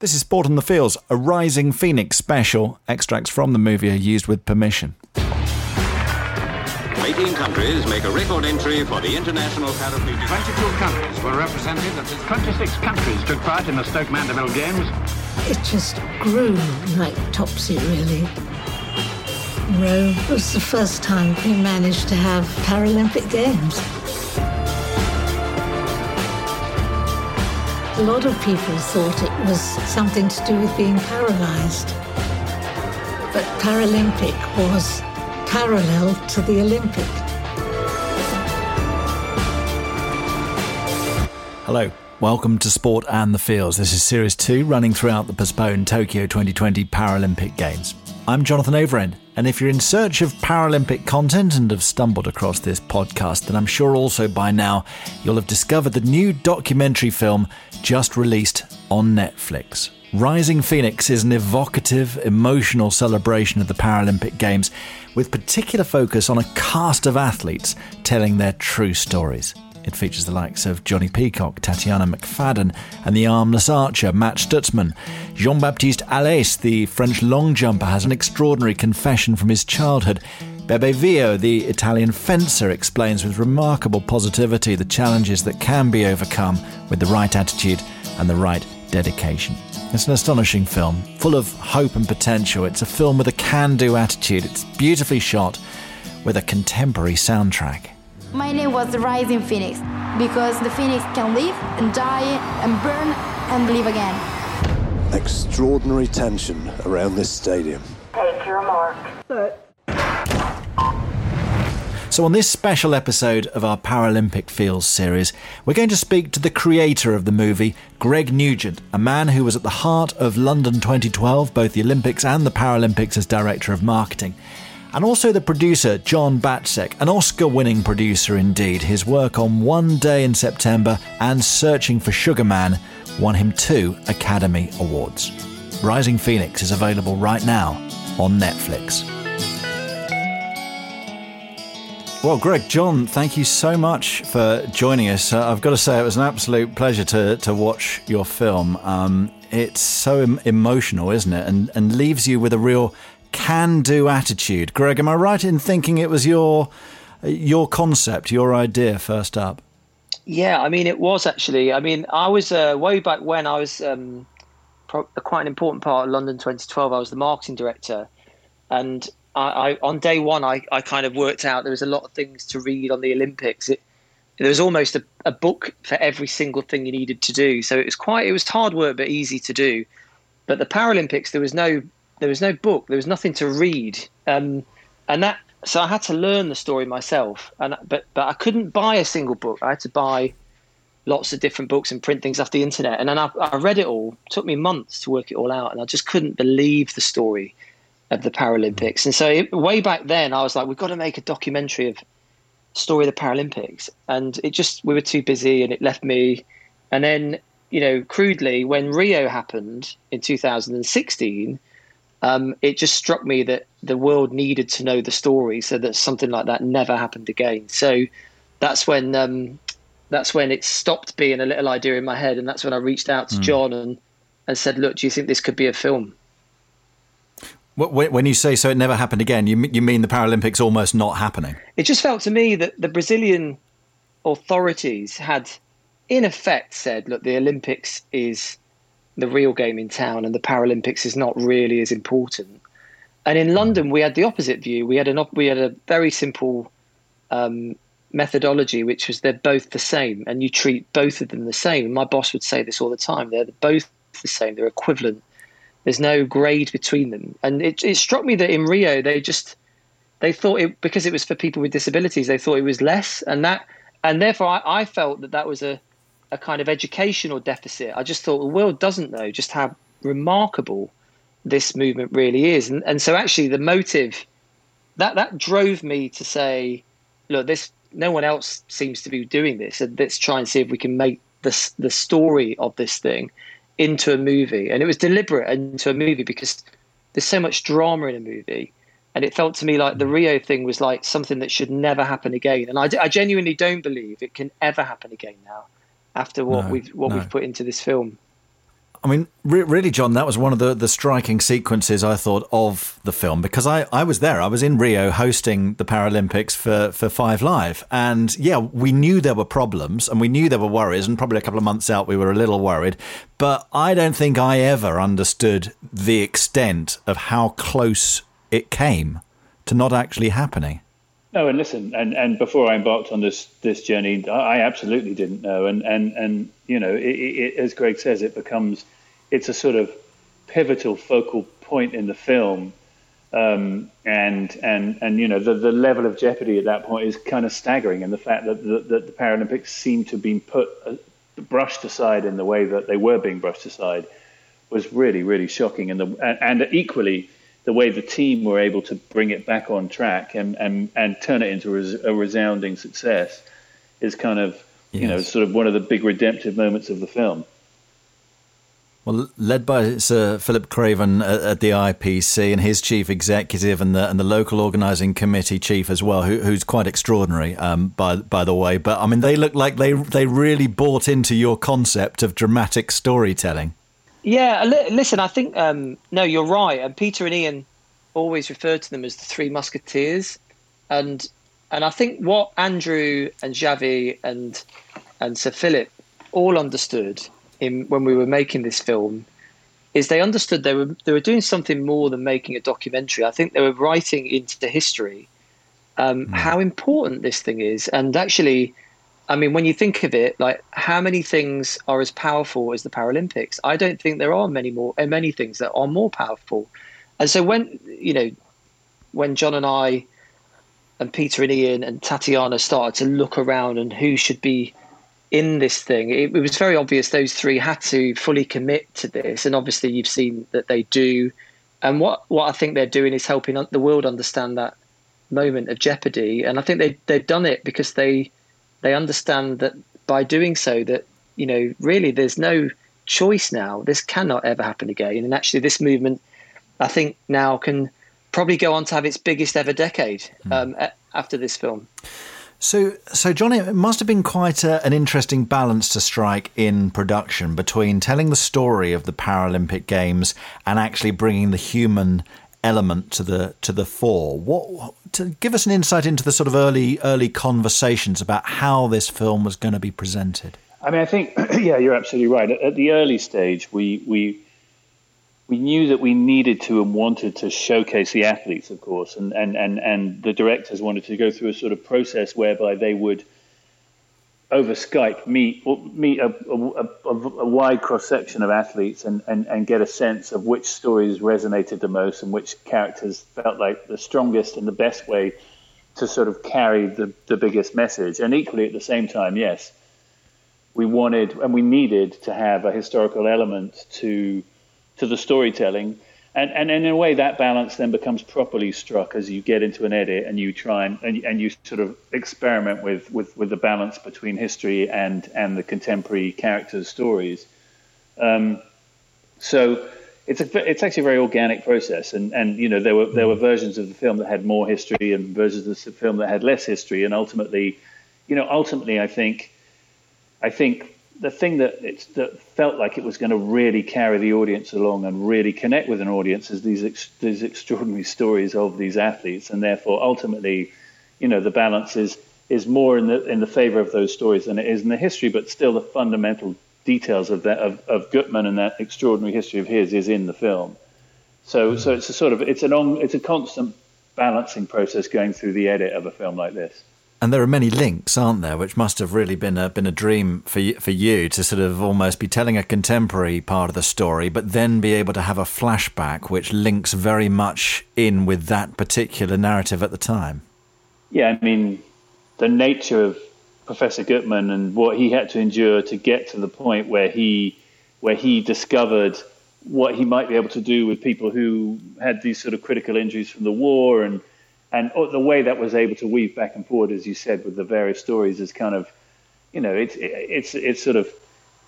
This is Sport on the Fields, a Rising Phoenix special. Extracts from the movie are used with permission. 18 countries make a record entry for the International Paralympic. 22 countries were represented. and 26 countries took part in the Stoke Mandeville Games. It just grew like Topsy, really. Rome was the first time we managed to have Paralympic Games. A lot of people thought it was something to do with being paralyzed. But Paralympic was parallel to the Olympic. Hello, welcome to Sport and the Fields. This is Series 2 running throughout the postponed Tokyo 2020 Paralympic Games. I'm Jonathan Overend, and if you're in search of Paralympic content and have stumbled across this podcast, then I'm sure also by now you'll have discovered the new documentary film just released on Netflix. Rising Phoenix is an evocative, emotional celebration of the Paralympic Games with particular focus on a cast of athletes telling their true stories. It features the likes of Jonnie Peacock, Tatiana McFadden, and the armless archer Matt Stutzman. Jean Baptiste Alaize, the French long jumper, has an extraordinary confession from his childhood. Bebe Vio, the Italian fencer, explains with remarkable positivity the challenges that can be overcome with the right attitude and the right dedication. It's an astonishing film, full of hope and potential. It's a film with a can do attitude. It's beautifully shot with a contemporary soundtrack. My name was the Rising Phoenix because the phoenix can live and die and burn and live again. Extraordinary tension around this stadium. Take your mark. So, on this special episode of our Paralympic Feels series, we're going to speak to the creator of the movie, Greg Nugent, a man who was at the heart of London 2012, both the Olympics and the Paralympics, as director of marketing and also the producer John Battsek, an Oscar winning producer indeed. His work on One Day in September and Searching for Sugar Man won him two Academy Awards. Rising Phoenix is available right now on Netflix. Well, Greg, John, thank you so much for joining us. Uh, I've got to say, it was an absolute pleasure to, to watch your film. Um, it's so em- emotional, isn't it? And, and leaves you with a real can do attitude. Greg, am I right in thinking it was your your concept, your idea first up? Yeah, I mean, it was actually. I mean, I was uh, way back when I was um, pro- quite an important part of London 2012. I was the marketing director, and I, I, on day one, I, I kind of worked out there was a lot of things to read on the Olympics. It, there was almost a, a book for every single thing you needed to do. So it was quite it was hard work, but easy to do. But the Paralympics, there was no there was no book, there was nothing to read, um, and that so I had to learn the story myself. And but but I couldn't buy a single book. I had to buy lots of different books and print things off the internet. And then I, I read it all. It took me months to work it all out, and I just couldn't believe the story of the Paralympics. And so it, way back then, I was like, we've got to make a documentary of story of the Paralympics, and it just we were too busy, and it left me. And then you know, crudely, when Rio happened in 2016 um, it just struck me that the world needed to know the story so that something like that never happened again. So that's when um, that's when it stopped being a little idea in my head, and that's when I reached out to mm. John and and said, "Look, do you think this could be a film?" When you say so, it never happened again. You you mean the Paralympics almost not happening? It just felt to me that the Brazilian authorities had, in effect, said, "Look, the Olympics is." The real game in town, and the Paralympics is not really as important. And in London, we had the opposite view. We had an we had a very simple um, methodology, which was they're both the same, and you treat both of them the same. And my boss would say this all the time: they're both the same. They're equivalent. There's no grade between them. And it, it struck me that in Rio, they just they thought it because it was for people with disabilities. They thought it was less, and that and therefore I, I felt that that was a a kind of educational deficit. I just thought the world doesn't know just how remarkable this movement really is. And, and so actually the motive that that drove me to say, look, this no one else seems to be doing this, and let's try and see if we can make the the story of this thing into a movie. And it was deliberate into a movie because there's so much drama in a movie. And it felt to me like the Rio thing was like something that should never happen again. And I, I genuinely don't believe it can ever happen again now after what no, we've what no. we've put into this film. I mean, re- really, John, that was one of the, the striking sequences I thought of the film because I, I was there. I was in Rio hosting the Paralympics for, for Five Live. And yeah, we knew there were problems and we knew there were worries. And probably a couple of months out, we were a little worried. But I don't think I ever understood the extent of how close it came to not actually happening. No, and listen, and, and before I embarked on this this journey, I absolutely didn't know, and and and you know, it, it, as Greg says, it becomes it's a sort of pivotal focal point in the film, um, and and and you know, the the level of jeopardy at that point is kind of staggering, and the fact that the, that the Paralympics seem to have been put uh, brushed aside in the way that they were being brushed aside was really really shocking, and the and, and equally the way the team were able to bring it back on track and, and, and turn it into a, resounding success is kind of, yes. you know, sort of one of the big redemptive moments of the film. Well, led by Sir Philip Craven at the IPC and his chief executive and the and the local organising committee chief as well, who, who's quite extraordinary, um, by by the way. But I mean, they look like they they really bought into your concept of dramatic storytelling. Yeah, listen, I think um, no, you're right. And Peter and Ian always refer to them as the Three Musketeers, and and I think what Andrew and Xavi and and Sir Philip all understood in when we were making this film is they understood they were they were doing something more than making a documentary. I think they were writing into history um, mm. how important this thing is, and actually I mean, when you think of it, like how many things are as powerful as the Paralympics? I don't think there are many more, uh, many things that are more powerful. And so when you know, when John and I, and Peter and Ian and Tatiana started to look around and who should be in this thing, it, it was very obvious those three had to fully commit to this. And obviously, you've seen that they do. And what what I think they're doing is helping the world understand that moment of jeopardy. And I think they they've done it because they they understand that by doing so that you know really there's no choice now. This cannot ever happen again. And actually this movement i think now can probably go on to have its biggest ever decade mm. um, after this film. So, so Johnny, it must have been quite a, an interesting balance to strike in production between telling the story of the Paralympic Games and actually bringing the human element to the to the fore. What to give us an insight into the sort of early early conversations about how this film was going to be presented. I mean, I think yeah, you're absolutely right. At, at the early stage, we we we knew that we needed to and wanted to showcase the athletes, of course, and and and and the directors wanted to go through a sort of process whereby they would over Skype meet meet a, a, a, a wide cross section of athletes and, and, and get a sense of which stories resonated the most and which characters felt like the strongest and the best way to sort of carry the, the biggest message. And equally at the same time, yes, we wanted and we needed to have a historical element to to the storytelling and, and, in a way that balance then becomes properly struck as you get into an edit and you try and, and, and you sort of experiment with, with, with the balance between history and, and the contemporary characters' stories. Um, so it's a, it's actually a very organic process, and, and you know there were there were versions of the film that had more history and versions of the film that had less history, and ultimately, you know, ultimately I think I think the thing that that felt like it was going to really carry the audience along and really connect with an audience is these ex, these extraordinary stories of these athletes, and therefore ultimately, you know, the balance is is more in the in the favor of those stories than it is in the history, but still the fundamental details of that of, of Guttmann and that extraordinary history of his is in the film. So so it's a sort of it's an on it's a constant balancing process going through the edit of a film like this. And there are many links, aren't there, which must have really been a been a dream for you, for you to sort of almost be telling a contemporary part of the story, but then be able to have a flashback which links very much in with that particular narrative at the time. Yeah, I mean, the nature of Professor Guttmann and what he had to endure to get to the point where he where he discovered what he might be able to do with people who had these sort of critical injuries from the war and and the way that was able to weave back and forward, as you said, with the various stories is kind of, you know, it's it's it's sort of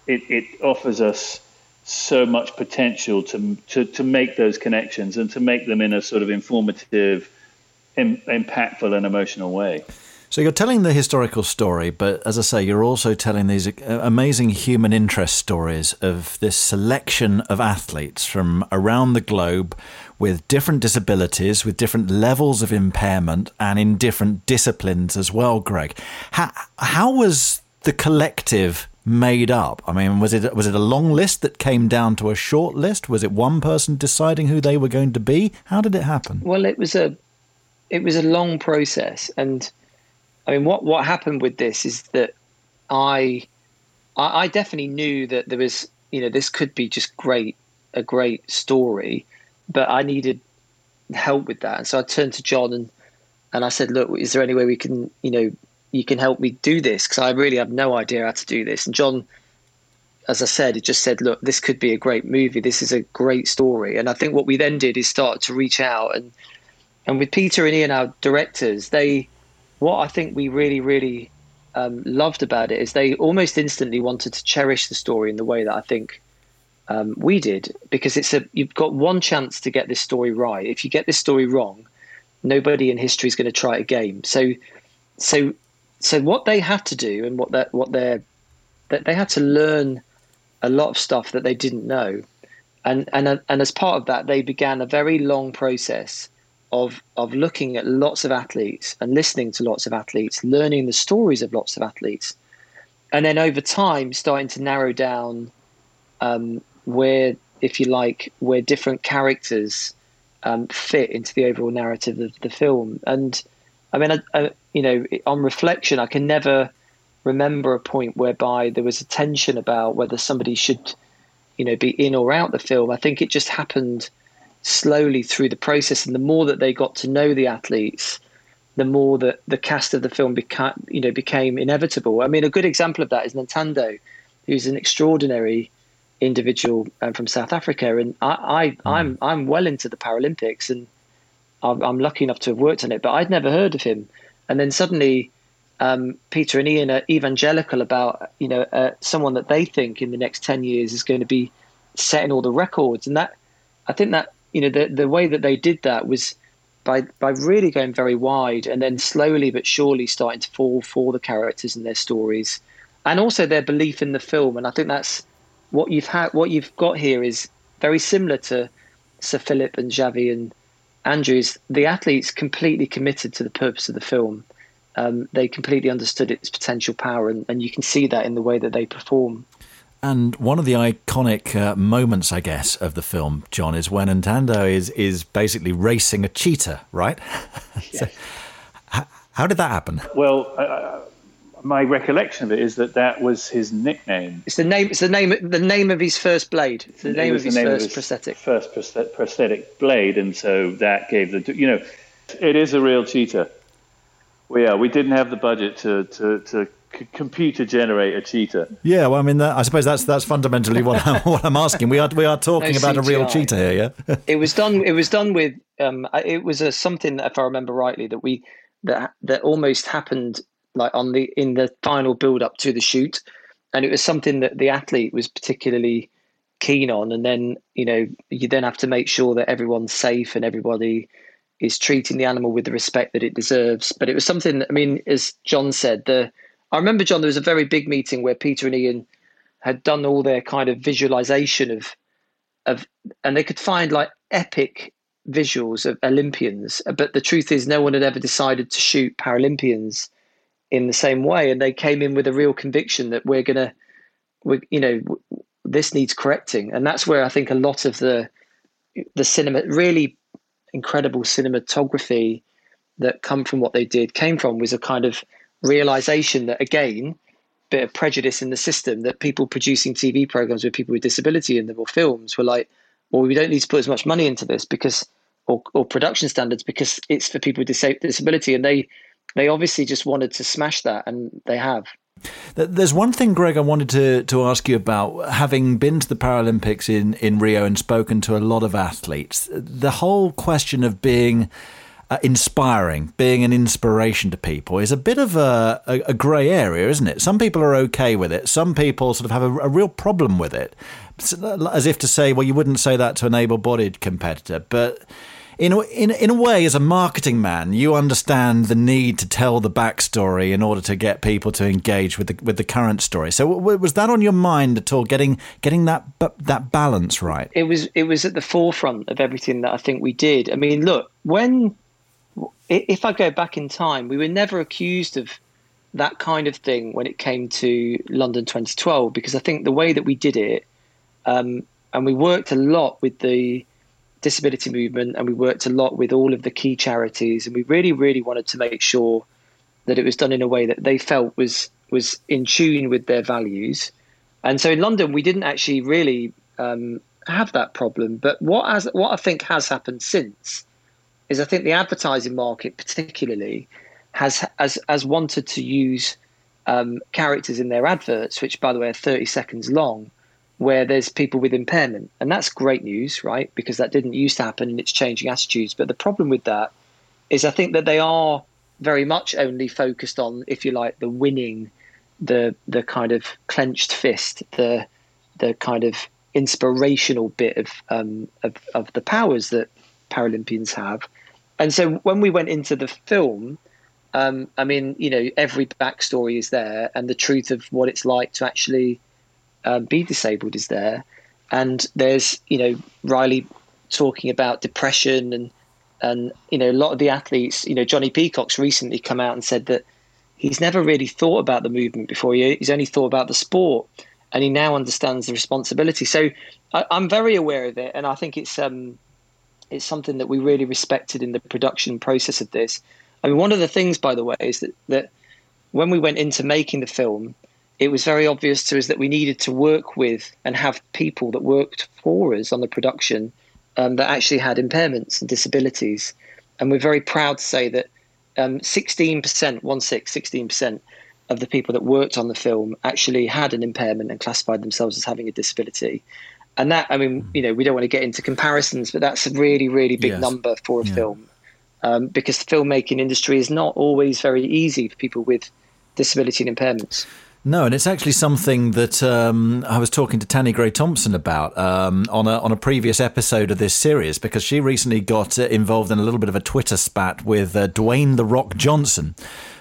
it, it offers us so much potential to, to to make those connections and to make them in a sort of informative, Im, impactful, and emotional way. So you're telling the historical story, but as I say, you're also telling these uh, amazing human interest stories of this selection of athletes from around the globe with different disabilities, with different levels of impairment, and in different disciplines as well, Greg. How, how was the collective made up? I mean, was it was it a long list that came down to a short list? Was it one person deciding who they were going to be? How did it happen? Well, it was a it was a long process, and I mean, what what happened with this is that I I, I definitely knew that there was you know this could be just great a great story, but I needed help with that, and so I turned to John and and I said, look, is there any way we can you know you can help me do this because I really have no idea how to do this. And John, as I said, it just said, look, this could be a great movie. This is a great story. And I think what we then did is start to reach out and and with Peter and Ian, our directors, they what I think we really, really um, loved about it is they almost instantly wanted to cherish the story in the way that I think um, we did because it's a you've got one chance to get this story right. If you get this story wrong, nobody in history is going to try again. So, so so what they had to do and what that what they're that they had to learn a lot of stuff that they didn't know and and and as part of that they began a very long process of of looking at lots of athletes and listening to lots of athletes learning the stories of lots of athletes and then over time starting to narrow down um, where if you like where different characters um, fit into the overall narrative of the film and I mean, I, I, you know, on reflection, I can never remember a point whereby there was a tension about whether somebody should, you know, be in or out the film. I think it just happened slowly through the process, and the more that they got to know the athletes, the more that the cast of the film became, you know, became inevitable. I mean, a good example of that is Ntando, who's an extraordinary individual um, from South Africa, and I, I mm. I'm I'm well into the Paralympics, and I'm, I'm, lucky enough to have worked on it, but I'd never heard of him. And then suddenly, um, Peter and Ian are evangelical about you know uh, someone that they think in the next ten years is going to be setting all the records, and that I think that you know the the way that they did that was by by really going very wide, and then slowly but surely starting to fall for the characters and their stories, and also their belief in the film. And I think that's what you've had. What you've got here is very similar to Sir Philip and Xavi and Andrews, the athletes completely committed to the purpose of the film. Um, they completely understood its potential power, and, and, you can see that in the way that they perform. And one of the iconic uh, moments, I guess, of the film, John, is when Ntando is is basically racing a cheetah, right? so, h- how did that happen? Well, I, my recollection of it is that that was his nickname. It's the name. It's the name. The name of his first blade. It's the name of his name first of his prosthetic. First prosthetic blade, and so that gave the. You know, it is a real cheetah. Well, yeah, we didn't have the budget to to to computer generate a cheetah. Yeah, well, I mean, that, I suppose that's that's fundamentally what I'm, what I'm asking. We are we are talking no about a real cheetah here, yeah. it was done. It was done with. Um, it was a something, if I remember rightly, that we that that almost happened like on the in the final build up to the shoot, and it was something that the athlete was particularly keen on. And then you know you then have to make sure that everyone's safe and everybody is treating the animal with the respect that it deserves. But it was something. That, I mean, as John said, the I remember John. There was a very big meeting where Peter and Ian had done all their kind of visualization of of, and they could find like epic visuals of Olympians. But the truth is, no one had ever decided to shoot Paralympians in the same way, and they came in with a real conviction that we're gonna, we you know, this needs correcting, and that's where I think a lot of the the cinema really incredible cinematography that come from what they did came from was a kind of realization that again bit of prejudice in the system that people producing TV programs with people with disability in them or films were like, well, we don't need to put as much money into this because, or, or production standards because it's for people with disability, and they they obviously just wanted to smash that, and they have. There's one thing, Greg, I wanted to, to ask you about. Having been to the Paralympics in, in Rio and spoken to a lot of athletes, the whole question of being uh, inspiring, being an inspiration to people is a bit of a, a, a grey area, isn't it? Some people are okay with it, some people sort of have a, a real problem with it. As if to say, well, you wouldn't say that to an able bodied competitor. But in a, in in a way, as a marketing man, you understand the need to tell the backstory in order to get people to engage with the with the current story. So, was that on your mind at all? Getting getting that that balance right. It was it was at the forefront of everything that I think we did. I mean, look, when if I go back in time, we were never accused of that kind of thing when it came to London 2012 because I think the way that we did it, um, and we worked a lot with the disability movement and we worked a lot with all of the key charities, and we really, really wanted to make sure that it was done in a way that they felt was was in tune with their values. And so in London, we didn't actually really um, have that problem. But what has what I think has happened since is I think the advertising market, particularly, has has has wanted to use um, characters in their adverts, which by the way are thirty seconds long, where there's people with impairment, and that's great news, right? Because that didn't used to happen, and it's changing attitudes. But the problem with that is, I think that they are very much only focused on, if you like, the winning, the the kind of clenched fist, the the kind of inspirational bit of um, of, of the powers that Paralympians have and so when we went into the film, um, I mean, you know, every backstory is there, and the truth of what it's like to actually um, be disabled is there. And there's, you know, Ryley talking about depression and and you know a lot of the athletes. You know, Jonnie Peacock's recently come out and said that he's never really thought about the movement before. He's only thought about the sport, and he now understands the responsibility. So I, am very aware of it, and I think it's um, it's something that we really respected in the production process of this. I mean, one of the things, by the way, is that, that when we went into making the film, it was very obvious to us that we needed to work with and have people that worked for us on the production um, that actually had impairments and disabilities. And we're very proud to say that um, 16%, one six, 16% of the people that worked on the film actually had an impairment and classified themselves as having a disability and that I mean, you know, we don't want to get into comparisons, but that's a really, really big yes. number for a yeah. film um, because the filmmaking industry is not always very easy for people with disability and impairments. No, and it's actually something that um, I was talking to Tanni Grey-Thompson about um, on a on a previous episode of this series because she recently got uh, involved in a little bit of a Twitter spat with uh, Dwayne the Rock Johnson,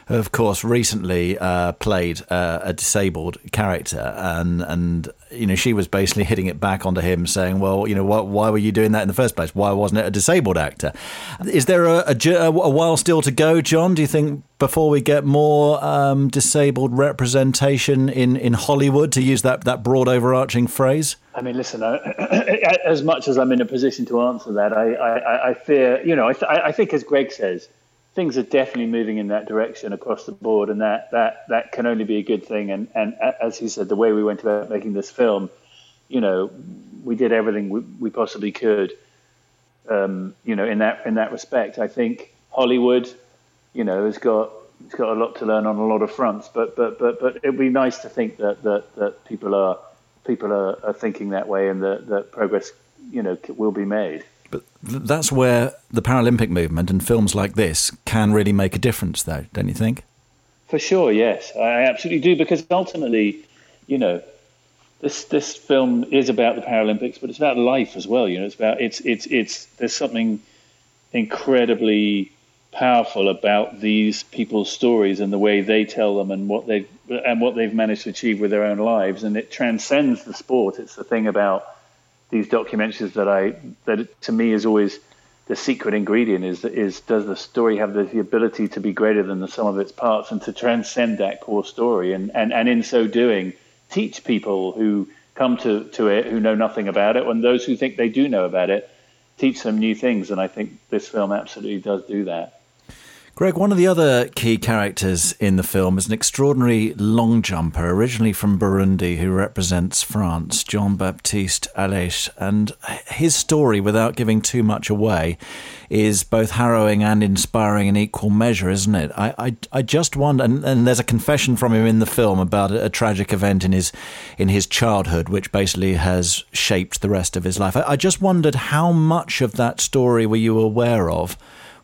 of course, recently uh, played uh, a disabled character, and and you know she was basically hitting it back onto him, saying, "Well, you know, why, why were you doing that in the first place? Why wasn't it a disabled actor?" Is there a, a, a while still to go, John? Do you think before we get more um, disabled representation in, in Hollywood, to use that that broad overarching phrase? I mean, listen. as much as I'm in a position to answer that, I I, I fear, you know, I, th- I think as Greg says things are definitely moving in that direction across the board, and that that that can only be a good thing. And and as he said, the way we went about making this film, you know, we did everything we, we possibly could. Um, you know, in that in that respect, I think Hollywood, you know, has got it's got a lot to learn on a lot of fronts. But but but but it'd be nice to think that that, that people are people are, are thinking that way, and that, that progress, you know, will be made. But that's where the Paralympic movement and films like this can really make a difference, though, don't you think? For sure, yes, I absolutely do. Because ultimately, you know, this this film is about the Paralympics, but it's about life as well. You know, it's about it's it's it's there's something incredibly powerful about these people's stories and the way they tell them and what they and what they've managed to achieve with their own lives, and it transcends the sport. It's the thing about these documentaries that I that to me is always the secret ingredient is is does the story have the, the, ability to be greater than the sum of its parts and to transcend that core story? And, and, and in so doing teach people who come to, to it who know nothing about it. And those who think they do know about it teach them new things. And I think this film absolutely does do that. Greg, one of the other key characters in the film is an extraordinary long jumper, originally from Burundi, who represents France, Jean Baptiste Alaize. And his story, without giving too much away, is both harrowing and inspiring in equal measure, isn't it? I, I, I just wonder, and, and, there's a confession from him in the film about a, a, tragic event in his in his childhood, which basically has shaped the rest of his life. I, I just wondered how much of that story were you aware of?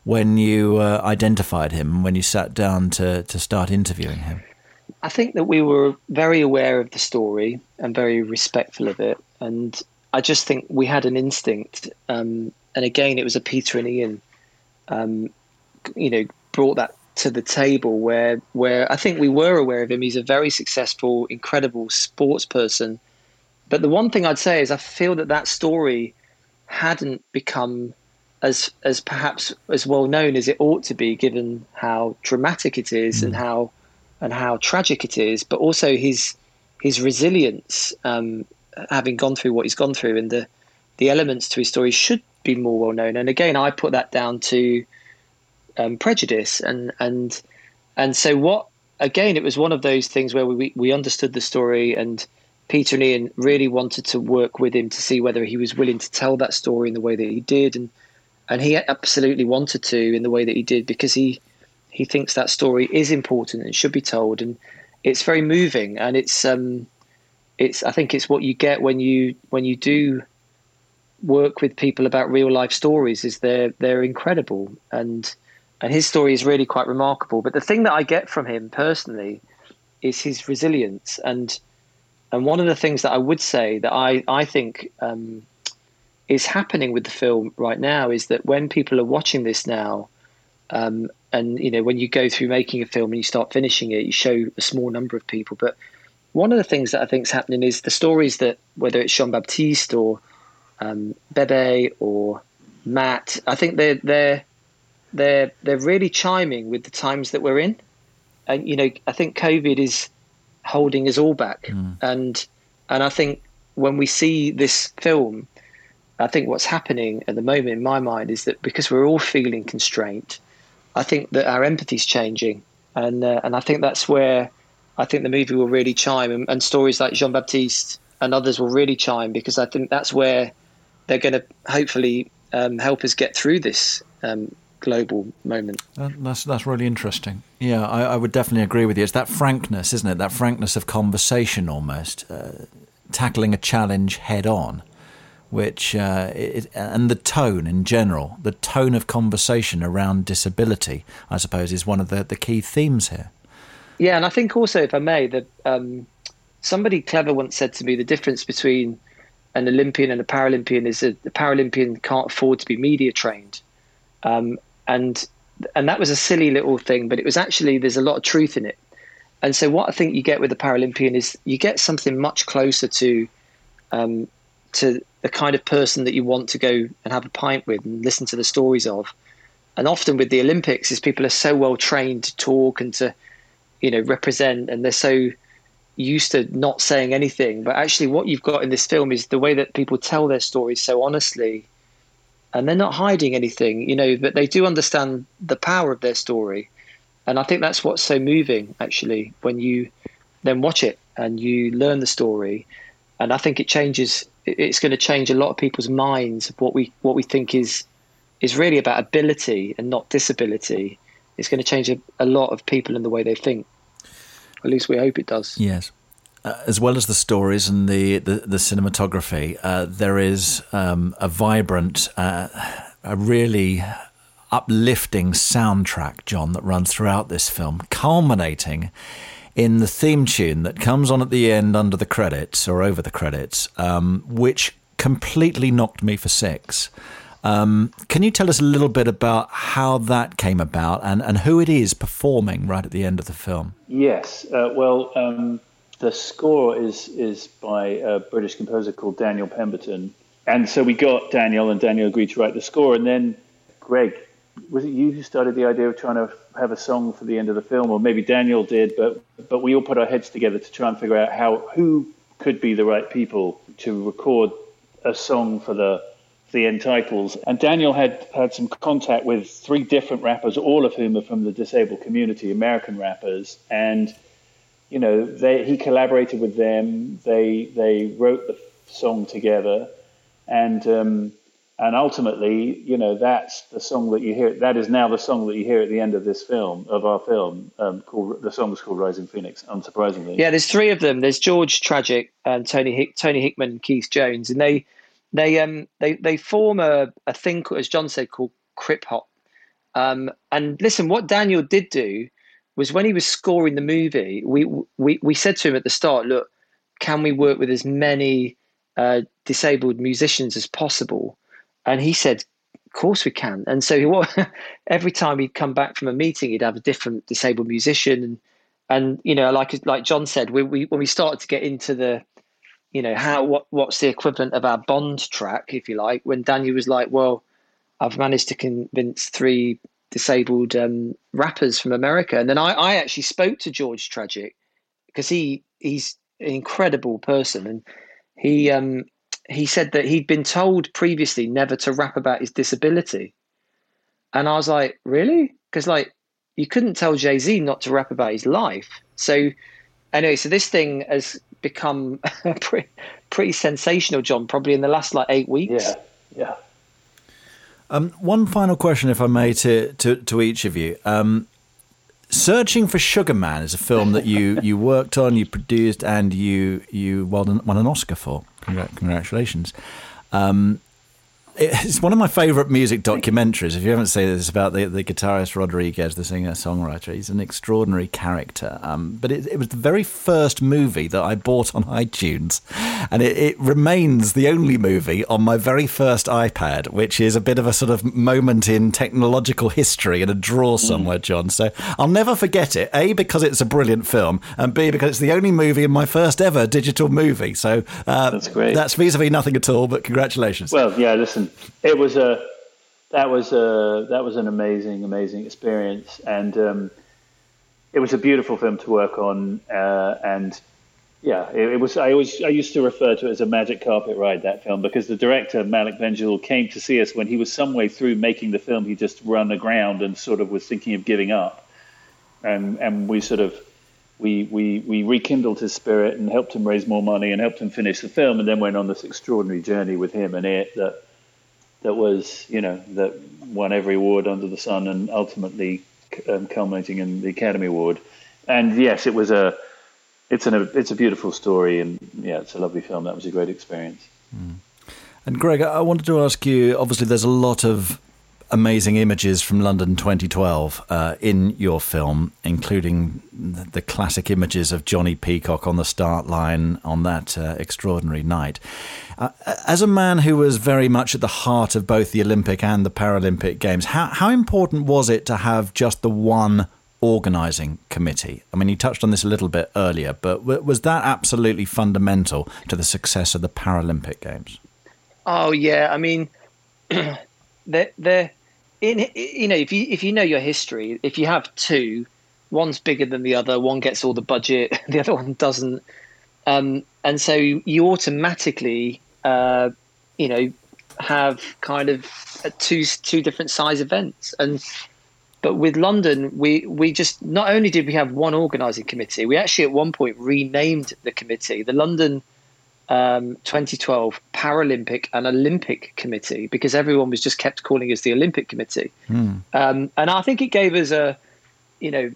When you uh, identified him, when you sat down to, to start interviewing him? I think that we were very aware of the story and very respectful of it. And I just think we had an instinct um, and again, it was a Peter and Ian, um, you know, brought that to the table where where I think we were aware of him. He's a very successful, incredible sports person. But the one thing I'd say is I feel that that story hadn't become as as perhaps as well known as it ought to be, given how dramatic it is mm. and how and how tragic it is, but also his his resilience, um, having gone through what he's gone through, and the the elements to his story should be more well known. And again, I put that down to um, prejudice, and and and so what? Again, it was one of those things where we we understood the story, and Peter and Ian really wanted to work with him to see whether he was willing to tell that story in the way that he did, and and he absolutely wanted to in the way that he did because he he thinks that story is important and should be told, and it's very moving, and it's um, it's I think it's what you get when you when you do work with people about real life stories is they're they're incredible. And and his story is really quite remarkable. But the thing that I get from him personally is his resilience. And and one of the things that I would say that I I think um, is happening with the film right now is that when people are watching this now, um, and you know when you go through making a film and you start finishing it, you show a small number of people. But one of the things that I think is happening is the stories that whether it's Jean Baptiste or um, Bebe or Matt, I think they're they're they're they're really chiming with the times that we're in, and you know I think COVID is holding us all back, mm. and and I think when we see this film, I think what's happening at the moment in my mind is that because we're all feeling constrained, I think that our empathy is changing, and uh, and I think that's where I think the movie will really chime, and, and stories like Jean Baptiste and others will really chime because I think that's where they're going to hopefully um, help us get through this um, global moment. That's that's really interesting. Yeah, I, I, would definitely agree with you. It's that frankness, isn't it? That frankness of conversation, almost uh, tackling a challenge head on, which uh, it, and the tone in general, the tone of conversation around disability, I suppose, is one of the the key themes here. Yeah, and I think also, if I may, that um, somebody clever once said to me the difference between an Olympian and a Paralympian is that the Paralympian can't afford to be media trained. Um, and and that was a silly little thing, but it was actually there's a lot of truth in it. And so what I think you get with the Paralympian is you get something much closer to um, to the kind of person that you want to go and have a pint with and listen to the stories of. And often with the Olympics is people are so well trained to talk and to you know represent and they're so used to not saying anything. But actually what you've got in this film is the way that people tell their stories so honestly and they're not hiding anything, you know, but they do understand the power of their story. And I think that's what's so moving, actually, when you then watch it and you learn the story. And I think it changes. It's going to change a lot of people's minds of what we what we think is is really about ability and not disability. It's going to change a, a lot of people in the way they think. At least we hope it does. Yes. Uh, as well as the stories and the the, the cinematography, uh, there is um, a vibrant, uh, a really uplifting soundtrack, John, that runs throughout this film, culminating in the theme tune that comes on at the end under the credits or over the credits, um, which completely knocked me for six. Um, can you tell us a little bit about how that came about and, and who it is performing right at the end of the film? Yes. Uh, well, um, the score is is by a British composer called Daniel Pemberton, and so we got Daniel, and Daniel agreed to write the score, and then Greg, was it you who started the idea of trying to have a song for the end of the film, or maybe Daniel did, but but we all put our heads together to try and figure out how who could be the right people to record a song for the the end titles. And Daniel had had some contact with three different rappers, all of whom are from the disabled community, American rappers, and you know, they, he collaborated with them. They they wrote the song together, and um, and ultimately, you know, that's the song that you hear. That is now the song that you hear at the end of this film, of our film. Um, called the song is called Rising Phoenix. Unsurprisingly, yeah. There's three of them. There's George Tragic and Tony Hick, Tony Hickman and Keith Jones, and they they um they they form a a thing as John said called Crip Hop. Um, and listen, what Daniel did do was when he was scoring the movie, we we we said to him at the start, look, can we work with as many uh, disabled musicians as possible? And he said, Of course we can. And so he, every time he'd come back from a meeting, he'd have a different disabled musician. And, and you know, like like John said, we, we when we started to get into the, you know, how what what's the equivalent of our Bond track, if you like, when Daniel was like, well, I've managed to convince three disabled um, rappers from America, and then I, I actually spoke to George Tragic because he he's an incredible person, and he um, he said that he'd been told previously never to rap about his disability. And I was like, really? Because like you couldn't tell Jay Z not to rap about his life. So anyway, so this thing has become pretty, pretty sensational, John. Probably in the last like eight weeks. Yeah, yeah. Um, one final question, if I may, to to, to each of you. Um, Searching for Sugar Man is a film that you, you worked on, you produced, and you you won, won an Oscar for. Congratulations. Um, it's one of my favourite music documentaries. If you haven't seen it, it's about the, the guitarist Rodriguez, the singer songwriter. He's an extraordinary character. Um, but it, it, was the very first movie that I bought on iTunes, and it, it, remains the only movie on my very first iPad, which is a bit of a sort of moment in technological history and a drawer mm. somewhere, John. So I'll never forget it. A because it's a brilliant film, and B because it's the only movie in my first ever digital movie. So uh, that's great. That's vis-a-vis nothing at all, but congratulations. Well, yeah. Listen it was a that was a that was an amazing amazing experience, and um, it was a beautiful film to work on, uh, and yeah, it, it, was. I always I used to refer to it as a magic carpet ride that film because the director Malik Bendjelloul came to see us when he was some way through making the film. He just run aground and sort of was thinking of giving up, and and we sort of we, we, we rekindled his spirit and helped him raise more money and helped him finish the film and then went on this extraordinary journey with him and it that that was, you know, that won every award under the sun and ultimately um, culminating in the Academy Award. And yes, it was a, it's an, it's a beautiful story, and yeah, it's a lovely film. That was a great experience. Mm. And Greg, I wanted to ask you. Obviously, there's a lot of amazing images from London 2012 uh, in your film, including the classic images of Jonnie Peacock on the start line on that uh, extraordinary night. Uh, as a man who was very much at the heart of both the Olympic and the Paralympic Games, how, how important was it to have just the one organising committee? I mean, you touched on this a little bit earlier, but was that absolutely fundamental to the success of the Paralympic Games? Oh, yeah. I mean, they're, in you know if you if you know your history, if you have two, one's bigger than the other, one gets all the budget, the other one doesn't, um, and so you automatically uh, you know have kind of two two different size events and but with London, we we just not only did we have one organising committee, we actually at one point renamed the committee. The London um, 2012 Paralympic and Olympic Committee because everyone was just kept calling us the Olympic Committee, mm. um, and I think it gave us a, you know,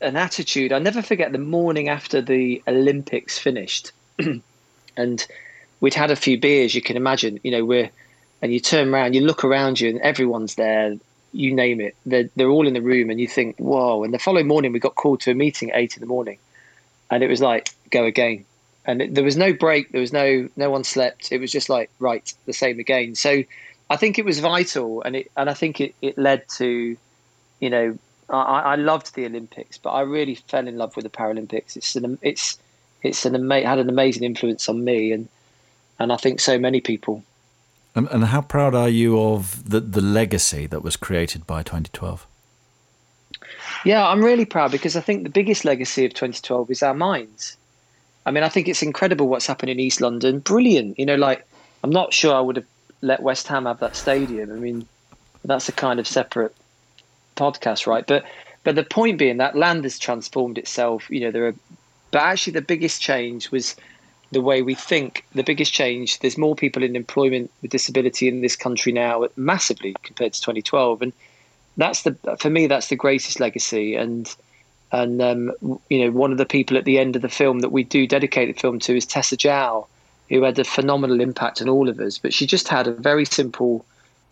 an attitude. I never forget the morning after the Olympics finished, and we'd had a few beers. You can imagine, you know, we're and you turn around, you look around you, and everyone's there. You name it, they're they're all in the room, and you think, whoa! And the following morning, we got called to a meeting at eight in the morning, and it was like, go again and it, there was no break. There was no no one slept. It was just like right, the same again. So I think it was vital, and it and I think it, it led to, you know, I, I loved the Olympics, but I really fell in love with the Paralympics. It's an it's it's an had an amazing influence on me, and and I think so many people. And, and how proud are you of the the legacy that was created by 2012? Yeah, I'm really proud because I think the biggest legacy of 2012 is our minds. I mean, I think it's incredible what's happened in East London. Brilliant. You know, like, I'm not sure I would have let West Ham have that stadium. I mean, that's a kind of separate podcast, right? But but the point being that land has transformed itself. You know, there are, but actually the biggest change was the way we think. The biggest change. There's more people in employment with disability in this country now, massively compared to 2012, and that's the for me that's the greatest legacy. And and um, you know, one of the people at the end of the film that we do dedicate the film to is Tessa Jowell, who had a phenomenal impact on all of us. But she just had a very simple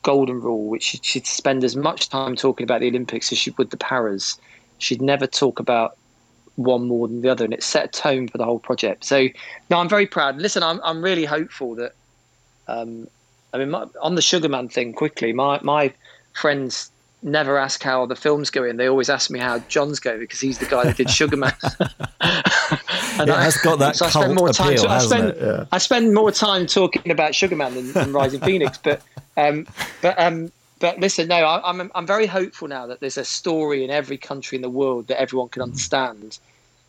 golden rule, which she'd spend as much time talking about the Olympics as she would the Paras. She'd never talk about one more than the other, and it set a tone for the whole project. So, no, I'm very proud. Listen, I'm I'm really hopeful that um, I mean, my, on the Sugarman thing, quickly, my my friends never ask how the film's going. They always ask me how John's going because he's the guy that did Sugarman. and it I, has got that so I spend more time. Appeal, I spend yeah. I spend more time talking about Sugarman than, than Rising Phoenix. But um, but um, but listen, no, I, I'm I'm very hopeful now that there's a story in every country in the world that everyone can understand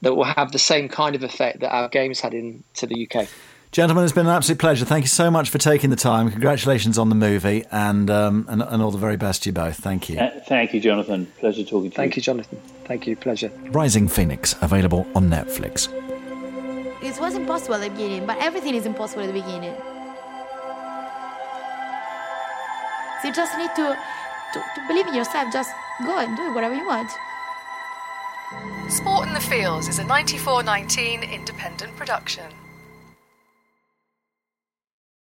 that will have the same kind of effect that our games had into the UK. Gentlemen, it's been an absolute pleasure. Thank you so much for taking the time. Congratulations on the movie and um, and, and, all the very best to you both. Thank you. Uh, thank you, Jonathan. Pleasure talking to thank you. Thank you, Jonathan. Thank you. Pleasure. Rising Phoenix, available on Netflix. It was impossible at the beginning, but everything is impossible at the beginning. So you just need to, to, to believe in yourself. Just go and do whatever you want. Sport in the Fields is a 9419 independent production.